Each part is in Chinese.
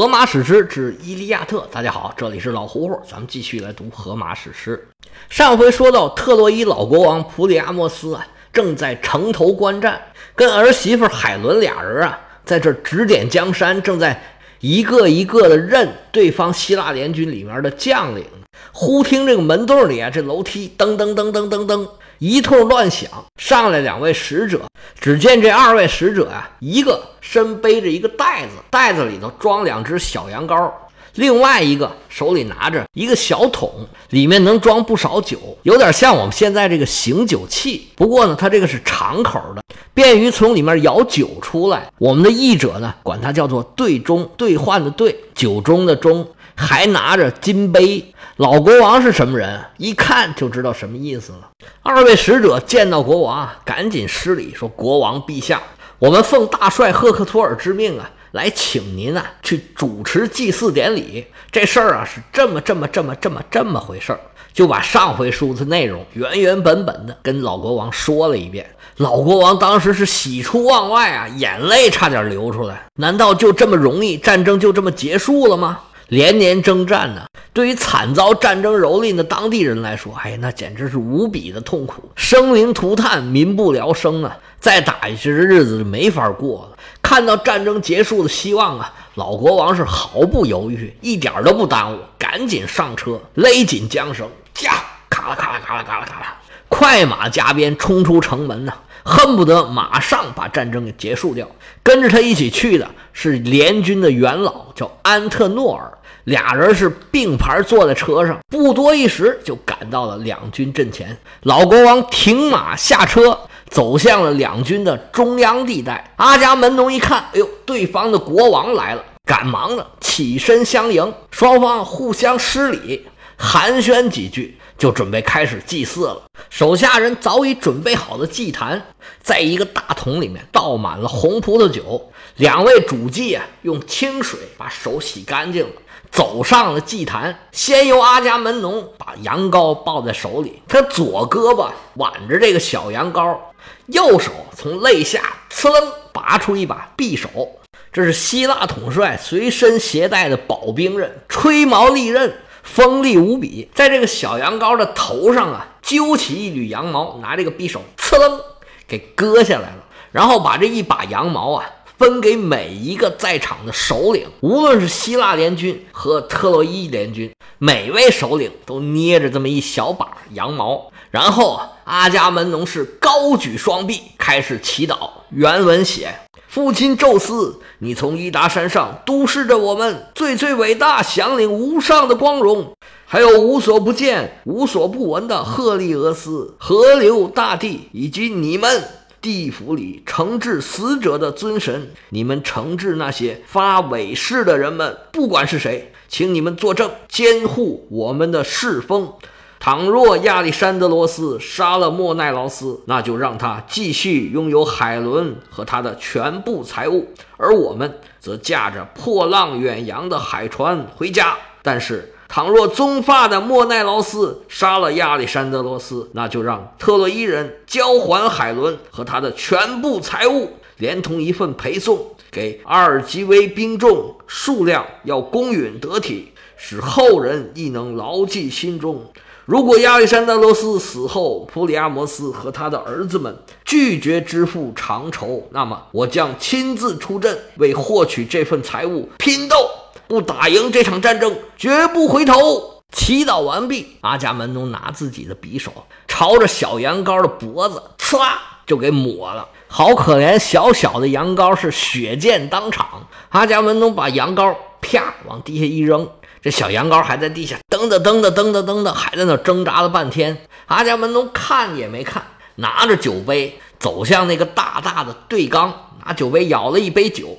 荷马史诗之《伊利亚特》，大家好，这里是老胡胡，咱们继续来读荷马史诗。上回说到，特洛伊老国王普里阿莫斯啊，正在城头观战，跟儿媳妇海伦俩人啊，在这指点江山，正在一个一个的认对方希腊联军里面的将领。忽听这个门洞里啊，这楼梯噔噔噔噔噔噔。一通乱响，上来两位使者。只见这二位使者啊，一个身背着一个袋子，袋子里头装两只小羊羔；另外一个手里拿着一个小桶，里面能装不少酒，有点像我们现在这个醒酒器。不过呢，它这个是长口的，便于从里面舀酒出来。我们的译者呢，管它叫做兑中，兑换的兑，酒中的中。还拿着金杯，老国王是什么人？一看就知道什么意思了。二位使者见到国王，赶紧施礼说：“国王陛下，我们奉大帅赫克托尔之命啊，来请您啊去主持祭祀典礼。这事儿啊是这么这么这么这么这么回事儿。”就把上回书的内容原原本本的跟老国王说了一遍。老国王当时是喜出望外啊，眼泪差点流出来。难道就这么容易，战争就这么结束了吗？连年征战呢，对于惨遭战争蹂躏的当地人来说，哎，那简直是无比的痛苦，生灵涂炭，民不聊生啊！再打下去，这日子就没法过了。看到战争结束的希望啊，老国王是毫不犹豫，一点都不耽误，赶紧上车，勒紧缰绳，驾，咔啦咔啦咔啦咔啦咔啦，快马加鞭冲出城门呐，恨不得马上把战争给结束掉。跟着他一起去的是联军的元老，叫安特诺尔。俩人是并排坐在车上，不多一时就赶到了两军阵前。老国王停马下车，走向了两军的中央地带。阿伽门农一看，哎呦，对方的国王来了，赶忙的起身相迎。双方互相施礼，寒暄几句，就准备开始祭祀了。手下人早已准备好的祭坛，在一个大桶里面倒满了红葡萄酒。两位主祭啊，用清水把手洗干净了。走上了祭坛，先由阿伽门农把羊羔抱在手里，他左胳膊挽着这个小羊羔，右手从肋下呲楞拔出一把匕首，这是希腊统帅随身携带的宝兵刃，吹毛利刃，锋利无比。在这个小羊羔的头上啊，揪起一缕羊毛，拿这个匕首呲楞给割下来了，然后把这一把羊毛啊。分给每一个在场的首领，无论是希腊联军和特洛伊联军，每位首领都捏着这么一小把羊毛。然后阿伽门农是高举双臂开始祈祷。原文写：“父亲宙斯，你从伊达山上督视着我们最最伟大、享领无上的光荣，还有无所不见、无所不闻的赫利俄斯、河流、大地以及你们。”地府里惩治死者的尊神，你们惩治那些发伪誓的人们，不管是谁，请你们作证，监护我们的世风。倘若亚历山德罗斯杀了莫奈劳斯，那就让他继续拥有海伦和他的全部财物，而我们则驾着破浪远洋的海船回家。但是。倘若棕发的莫奈劳斯杀了亚历山德罗斯，那就让特洛伊人交还海伦和他的全部财物，连同一份陪送给阿尔吉威兵众，数量要公允得体，使后人亦能牢记心中。如果亚历山德罗斯死后，普里阿摩斯和他的儿子们拒绝支付偿酬，那么我将亲自出阵，为获取这份财物拼斗。不打赢这场战争，绝不回头。祈祷完毕，阿伽门农拿自己的匕首朝着小羊羔的脖子，呲啦就给抹了。好可怜，小小的羊羔是血溅当场。阿伽门农把羊羔啪往地下一扔，这小羊羔还在地下蹬的蹬的蹬的蹬的，还在那挣扎了半天。阿伽门农看也没看，拿着酒杯走向那个大大的对缸，拿酒杯舀了一杯酒，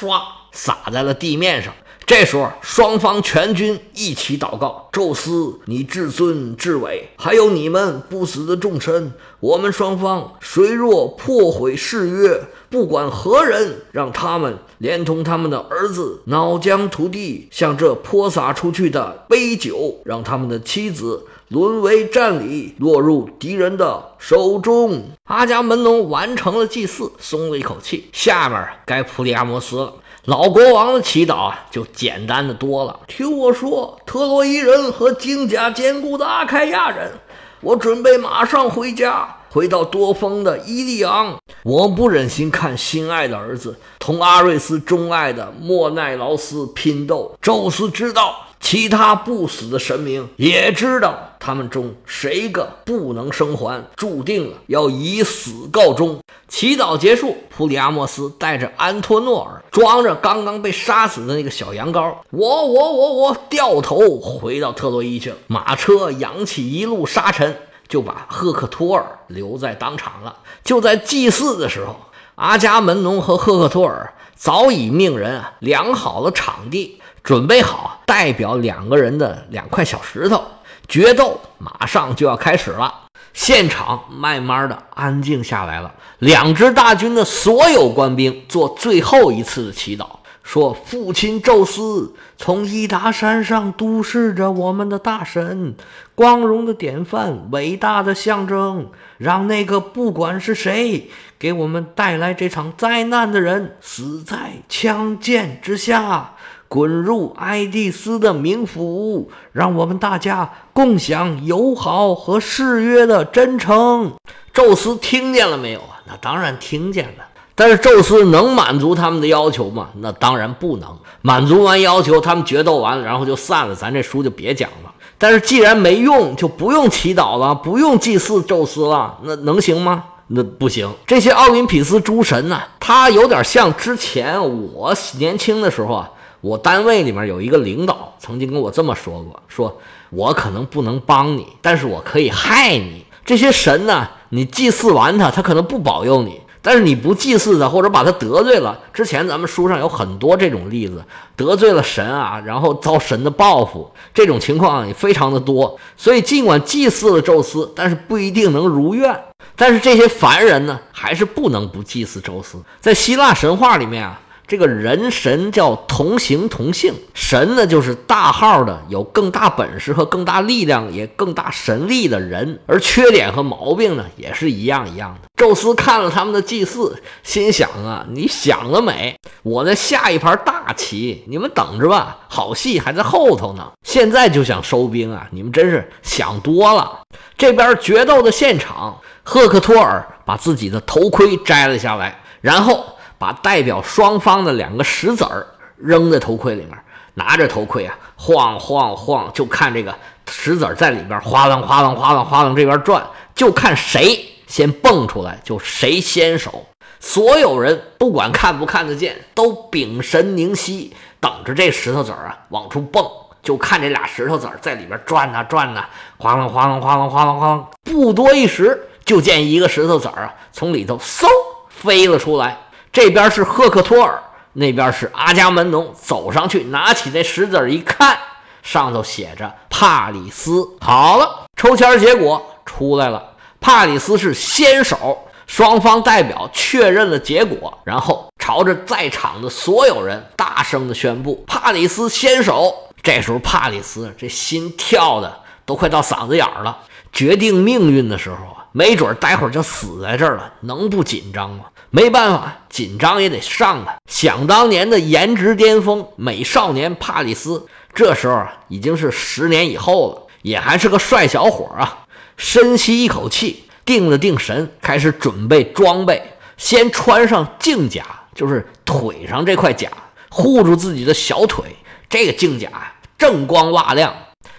唰洒在了地面上。这时候，双方全军一起祷告：“宙斯，你至尊至伟，还有你们不死的众神，我们双方谁若破毁誓约，不管何人，让他们连同他们的儿子脑浆涂地，向这泼洒出去的杯酒，让他们的妻子沦为战礼，落入敌人的手中。”阿伽门农完成了祭祀，松了一口气。下面该普里阿摩斯了。老国王的祈祷啊，就简单的多了。听我说，特洛伊人和精甲坚固的阿开亚人，我准备马上回家，回到多风的伊利昂。我不忍心看心爱的儿子同阿瑞斯钟爱的莫奈劳斯拼斗。宙斯知道。其他不死的神明也知道，他们中谁个不能生还，注定了要以死告终。祈祷结束，普里阿莫斯带着安托诺尔，装着刚刚被杀死的那个小羊羔，我我我我掉头回到特洛伊去了。马车扬起一路沙尘，就把赫克托尔留在当场了。就在祭祀的时候，阿伽门农和赫克托尔早已命人量好了场地。准备好代表两个人的两块小石头，决斗马上就要开始了。现场慢慢的安静下来了。两支大军的所有官兵做最后一次的祈祷，说：“父亲宙斯从伊达山上督视着我们的大神，光荣的典范，伟大的象征，让那个不管是谁给我们带来这场灾难的人死在枪剑之下。”滚入爱丽丝的冥府，让我们大家共享友好和誓约的真诚。宙斯听见了没有啊？那当然听见了。但是宙斯能满足他们的要求吗？那当然不能。满足完要求，他们决斗完了，然后就散了，咱这书就别讲了。但是既然没用，就不用祈祷了，不用祭祀宙斯了，那能行吗？那不行。这些奥林匹斯诸神呢？他有点像之前我年轻的时候啊。我单位里面有一个领导曾经跟我这么说过：“说我可能不能帮你，但是我可以害你。这些神呢，你祭祀完他，他可能不保佑你；但是你不祭祀他，或者把他得罪了，之前咱们书上有很多这种例子，得罪了神啊，然后遭神的报复，这种情况也非常的多。所以尽管祭祀了宙斯，但是不一定能如愿。但是这些凡人呢，还是不能不祭祀宙斯。在希腊神话里面啊。”这个人神叫同形同性，神呢就是大号的，有更大本事和更大力量，也更大神力的人，而缺点和毛病呢也是一样一样的。宙斯看了他们的祭祀，心想啊，你想得美！我在下一盘大棋，你们等着吧，好戏还在后头呢。现在就想收兵啊，你们真是想多了。这边决斗的现场，赫克托尔把自己的头盔摘了下来，然后。把代表双方的两个石子儿扔在头盔里面，拿着头盔啊，晃晃晃，就看这个石子儿在里边哗啷哗啷哗啷哗啷这边转，就看谁先蹦出来，就谁先手。所有人不管看不看得见，都屏神凝息，等着这石头子儿啊往出蹦，就看这俩石头子儿在里边转呐转呐，哗啷哗啷哗啷哗啷哗啷。不多一时，就见一个石头子儿啊从里头嗖飞了出来。这边是赫克托尔，那边是阿伽门农。走上去，拿起那石子一看，上头写着帕里斯。好了，抽签结果出来了，帕里斯是先手。双方代表确认了结果，然后朝着在场的所有人大声的宣布：帕里斯先手。这时候，帕里斯这心跳的都快到嗓子眼儿了。决定命运的时候啊，没准待会儿就死在这儿了，能不紧张吗？没办法，紧张也得上啊！想当年的颜值巅峰美少年帕里斯，这时候啊已经是十年以后了，也还是个帅小伙啊！深吸一口气，定了定神，开始准备装备。先穿上镜甲，就是腿上这块甲，护住自己的小腿。这个镜甲锃光瓦亮，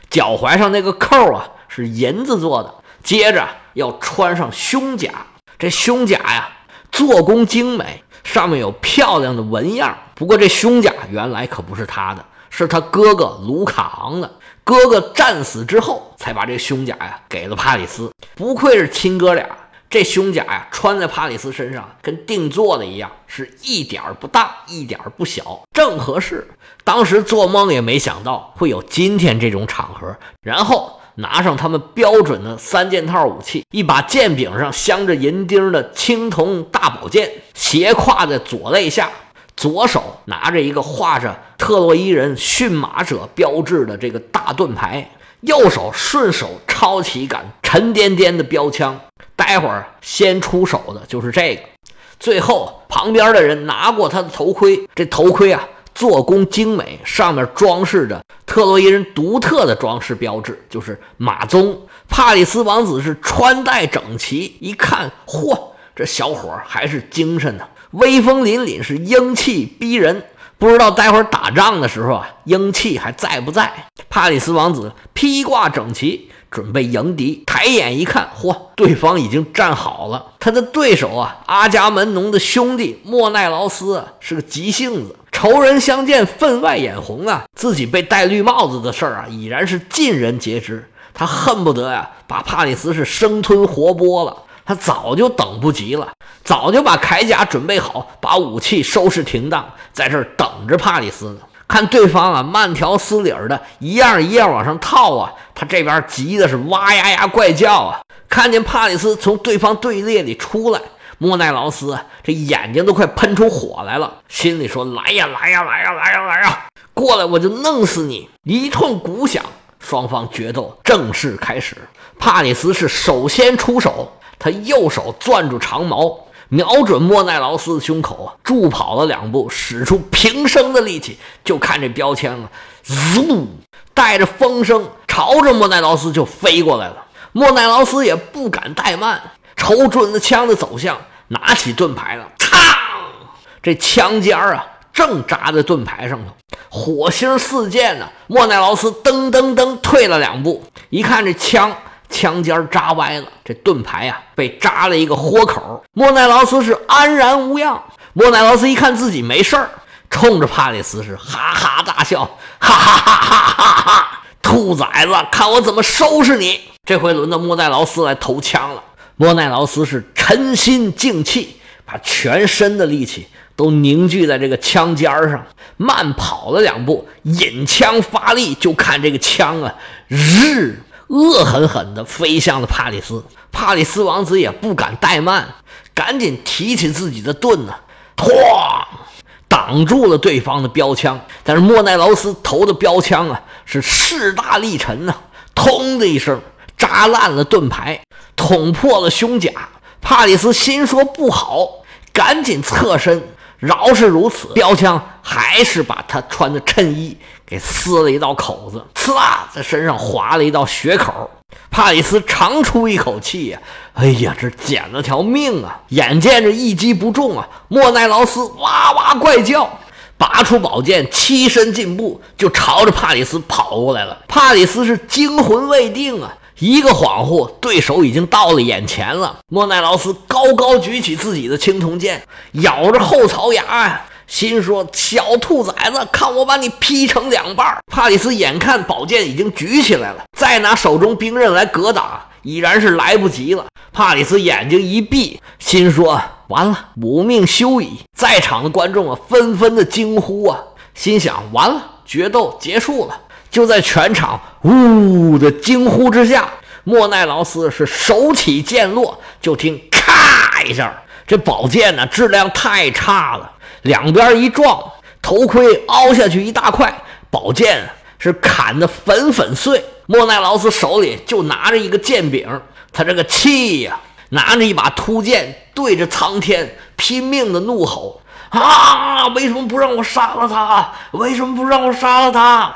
脚踝上那个扣啊是银子做的。接着要穿上胸甲，这胸甲呀。做工精美，上面有漂亮的纹样。不过这胸甲原来可不是他的，是他哥哥卢卡昂的。哥哥战死之后，才把这胸甲呀给了帕里斯。不愧是亲哥俩，这胸甲呀穿在帕里斯身上跟定做的一样，是一点儿不大，一点儿不小，正合适。当时做梦也没想到会有今天这种场合。然后。拿上他们标准的三件套武器，一把剑柄上镶着银钉的青铜大宝剑，斜挎在左肋下，左手拿着一个画着特洛伊人驯马者标志的这个大盾牌，右手顺手抄起一杆沉甸甸的标枪。待会儿先出手的就是这个。最后，旁边的人拿过他的头盔，这头盔啊，做工精美，上面装饰着特洛伊人独特的装饰标志，就是马鬃。帕里斯王子是穿戴整齐，一看，嚯，这小伙还是精神呢，威风凛凛，是英气逼人。不知道待会儿打仗的时候啊，英气还在不在？帕里斯王子披挂整齐。准备迎敌，抬眼一看，嚯，对方已经站好了。他的对手啊，阿伽门农的兄弟莫奈劳斯是个急性子，仇人相见分外眼红啊。自己被戴绿帽子的事儿啊，已然是尽人皆知。他恨不得呀，把帕里斯是生吞活剥了。他早就等不及了，早就把铠甲准备好，把武器收拾停当，在这儿等着帕里斯呢。看对方啊，慢条斯理的，一样一样往上套啊，他这边急的是哇呀呀怪叫啊！看见帕里斯从对方队列里出来，莫奈劳斯这眼睛都快喷出火来了，心里说：来呀来呀来呀来呀来呀，过来我就弄死你！一通鼓响，双方决斗正式开始。帕里斯是首先出手，他右手攥住长矛。瞄准莫奈劳斯的胸口啊，助跑了两步，使出平生的力气，就看这标枪啊，嗖，带着风声朝着莫奈劳斯就飞过来了。莫奈劳斯也不敢怠慢，瞅准了枪的走向，拿起盾牌了，嘡，这枪尖儿啊，正扎在盾牌上头，火星四溅呢。莫奈劳斯噔噔噔退了两步，一看这枪。枪尖扎歪了，这盾牌呀被扎了一个豁口。莫奈劳斯是安然无恙。莫奈劳斯一看自己没事儿，冲着帕里斯是哈哈大笑，哈哈哈哈哈哈！兔崽子，看我怎么收拾你！这回轮到莫奈劳斯来投枪了。莫奈劳斯是沉心静气，把全身的力气都凝聚在这个枪尖上，慢跑了两步，引枪发力，就看这个枪啊，日。恶狠狠地飞向了帕里斯，帕里斯王子也不敢怠慢，赶紧提起自己的盾呢，哐，挡住了对方的标枪。但是莫奈劳斯投的标枪啊，是势大力沉呐，通的一声扎烂了盾牌，捅破了胸甲。帕里斯心说不好，赶紧侧身。饶是如此，标枪还是把他穿的衬衣给撕了一道口子，刺啦，在身上划了一道血口。帕里斯长出一口气呀，哎呀，这捡了条命啊！眼见着一击不中啊，莫奈劳斯哇哇怪叫，拔出宝剑，欺身进步，就朝着帕里斯跑过来了。帕里斯是惊魂未定啊。一个恍惚，对手已经到了眼前了。莫奈劳斯高高举起自己的青铜剑，咬着后槽牙呀，心说：“小兔崽子，看我把你劈成两半！”帕里斯眼看宝剑已经举起来了，再拿手中兵刃来格挡，已然是来不及了。帕里斯眼睛一闭，心说：“完了，吾命休矣！”在场的观众啊，纷纷的惊呼啊，心想：“完了，决斗结束了。”就在全场呜的惊呼之下，莫奈劳斯是手起剑落，就听咔一下，这宝剑呢质量太差了，两边一撞，头盔凹下去一大块，宝剑是砍得粉粉碎。莫奈劳斯手里就拿着一个剑柄，他这个气呀，拿着一把突剑对着苍天拼命的怒吼啊！为什么不让我杀了他？为什么不让我杀了他？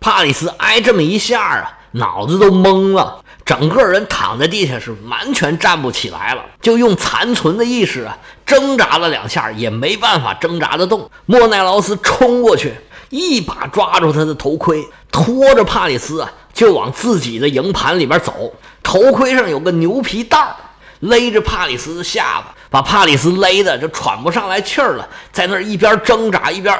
帕里斯挨这么一下啊，脑子都懵了，整个人躺在地下是完全站不起来了，就用残存的意识啊挣扎了两下，也没办法挣扎得动。莫奈劳斯冲过去，一把抓住他的头盔，拖着帕里斯啊就往自己的营盘里边走。头盔上有个牛皮袋儿。勒着帕里斯的下巴，把帕里斯勒的就喘不上来气儿了，在那儿一边挣扎一边，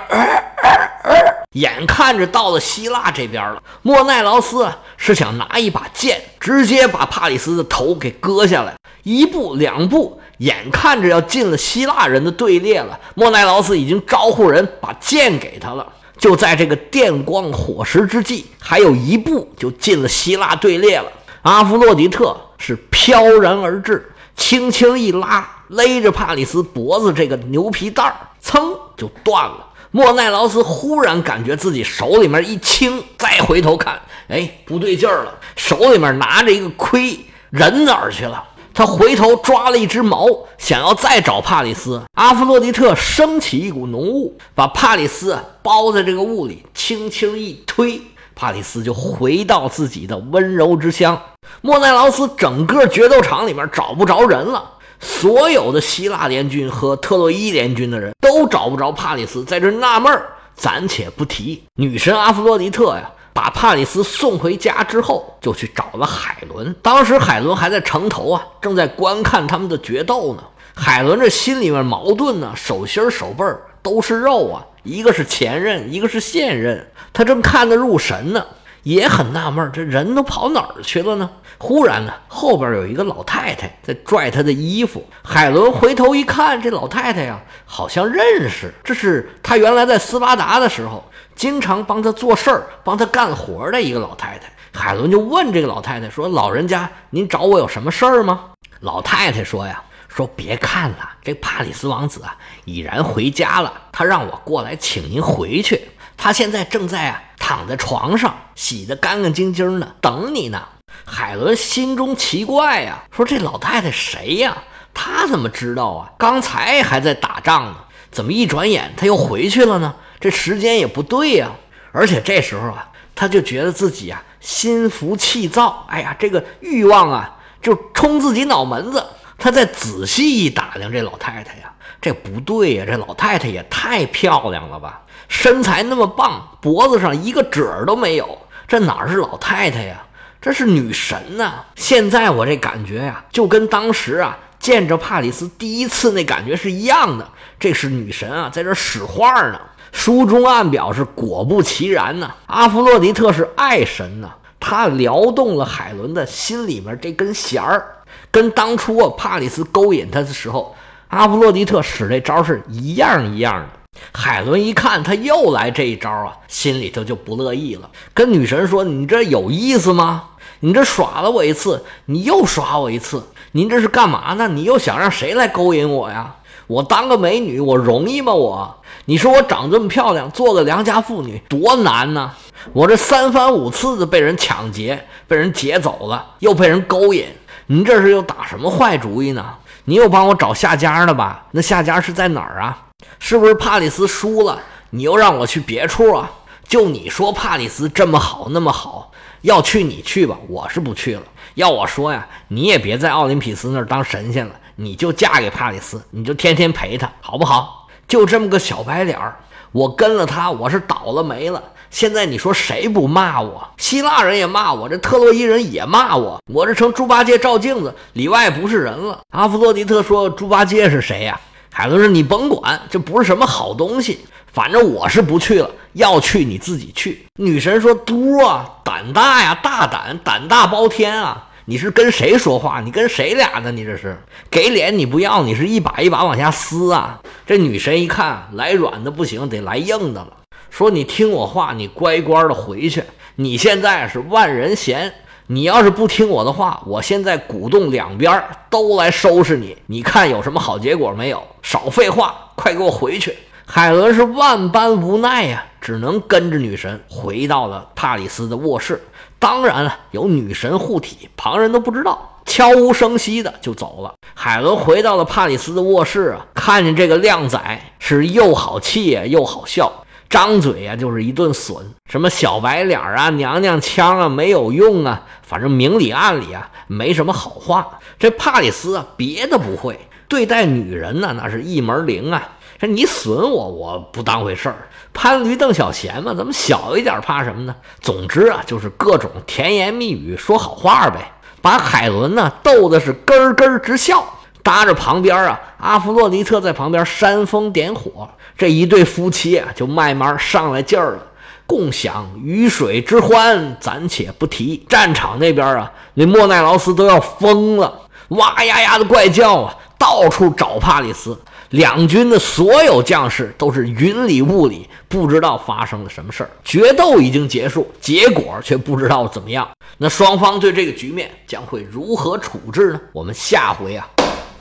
眼看着到了希腊这边了。莫奈劳斯是想拿一把剑，直接把帕里斯的头给割下来。一步两步，眼看着要进了希腊人的队列了。莫奈劳斯已经招呼人把剑给他了。就在这个电光火石之际，还有一步就进了希腊队列了。阿弗洛狄特是飘然而至，轻轻一拉，勒着帕里斯脖子这个牛皮带儿，噌就断了。莫奈劳斯忽然感觉自己手里面一轻，再回头看，哎，不对劲儿了，手里面拿着一个盔，人哪儿去了？他回头抓了一只矛，想要再找帕里斯。阿弗洛狄特升起一股浓雾，把帕里斯包在这个雾里，轻轻一推，帕里斯就回到自己的温柔之乡。莫奈劳斯整个决斗场里面找不着人了，所有的希腊联军和特洛伊联军的人都找不着帕里斯，在这纳闷儿。暂且不提女神阿弗洛狄特呀，把帕里斯送回家之后，就去找了海伦。当时海伦还在城头啊，正在观看他们的决斗呢。海伦这心里面矛盾呢，手心手背都是肉啊，一个是前任，一个是现任，他正看得入神呢。也很纳闷，这人都跑哪儿去了呢？忽然呢，后边有一个老太太在拽他的衣服。海伦回头一看，这老太太呀，好像认识，这是他原来在斯巴达的时候经常帮他做事儿、帮他干活的一个老太太。海伦就问这个老太太说：“老人家，您找我有什么事儿吗？”老太太说：“呀，说别看了，这帕里斯王子啊已然回家了，他让我过来请您回去。他现在正在啊。”躺在床上，洗得干干净净的，等你呢。海伦心中奇怪呀，说：“这老太太谁呀？她怎么知道啊？刚才还在打仗呢，怎么一转眼她又回去了呢？这时间也不对呀。而且这时候啊，他就觉得自己啊心浮气躁，哎呀，这个欲望啊就冲自己脑门子。他再仔细一打量这老太太呀，这不对呀，这老太太也太漂亮了吧！”身材那么棒，脖子上一个褶儿都没有，这哪是老太太呀？这是女神呐！现在我这感觉呀，就跟当时啊见着帕里斯第一次那感觉是一样的。这是女神啊，在这使唤呢。书中暗表示，果不其然呢。阿弗洛狄特是爱神呐，他撩动了海伦的心里面这根弦儿，跟当初啊帕里斯勾引他的时候，阿弗洛狄特使这招是一样一样的。海伦一看他又来这一招啊，心里头就不乐意了，跟女神说：“你这有意思吗？你这耍了我一次，你又耍我一次，您这是干嘛呢？你又想让谁来勾引我呀？我当个美女，我容易吗？我，你说我长这么漂亮，做个良家妇女多难呢？我这三番五次的被人抢劫，被人劫走了，又被人勾引，您这是又打什么坏主意呢？你又帮我找下家了吧？那下家是在哪儿啊？”是不是帕里斯输了，你又让我去别处啊？就你说帕里斯这么好那么好，要去你去吧，我是不去了。要我说呀，你也别在奥林匹斯那儿当神仙了，你就嫁给帕里斯，你就天天陪他，好不好？就这么个小白脸儿，我跟了他，我是倒了霉了。现在你说谁不骂我？希腊人也骂我，这特洛伊人也骂我，我这成猪八戒照镜子，里外不是人了。阿弗洛狄特说：“猪八戒是谁呀？”海伦说：“你甭管，这不是什么好东西。反正我是不去了，要去你自己去。”女神说：“嘟啊，胆大呀，大胆，胆大包天啊！你是跟谁说话？你跟谁俩呢？你这是给脸你不要，你是一把一把往下撕啊！”这女神一看来软的不行，得来硬的了。说：“你听我话，你乖乖的回去。你现在是万人嫌。”你要是不听我的话，我现在鼓动两边都来收拾你，你看有什么好结果没有？少废话，快给我回去！海伦是万般无奈呀，只能跟着女神回到了帕里斯的卧室。当然了，有女神护体，旁人都不知道，悄无声息的就走了。海伦回到了帕里斯的卧室啊，看见这个靓仔是又好气又好笑。张嘴呀就是一顿损，什么小白脸啊、娘娘腔啊，没有用啊，反正明里暗里啊没什么好话。这帕里斯啊，别的不会，对待女人呢那是一门灵啊。这你损我，我不当回事儿。攀驴邓小闲嘛，咱们小一点怕什么呢？总之啊，就是各种甜言蜜语说好话呗，把海伦呢逗的是咯咯直笑。搭着旁边啊，阿弗洛狄特在旁边煽风点火，这一对夫妻啊就慢慢上来劲儿了，共享鱼水之欢，暂且不提。战场那边啊，那莫奈劳斯都要疯了，哇呀呀的怪叫啊，到处找帕里斯。两军的所有将士都是云里雾里，不知道发生了什么事儿。决斗已经结束，结果却不知道怎么样。那双方对这个局面将会如何处置呢？我们下回啊。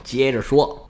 接着说。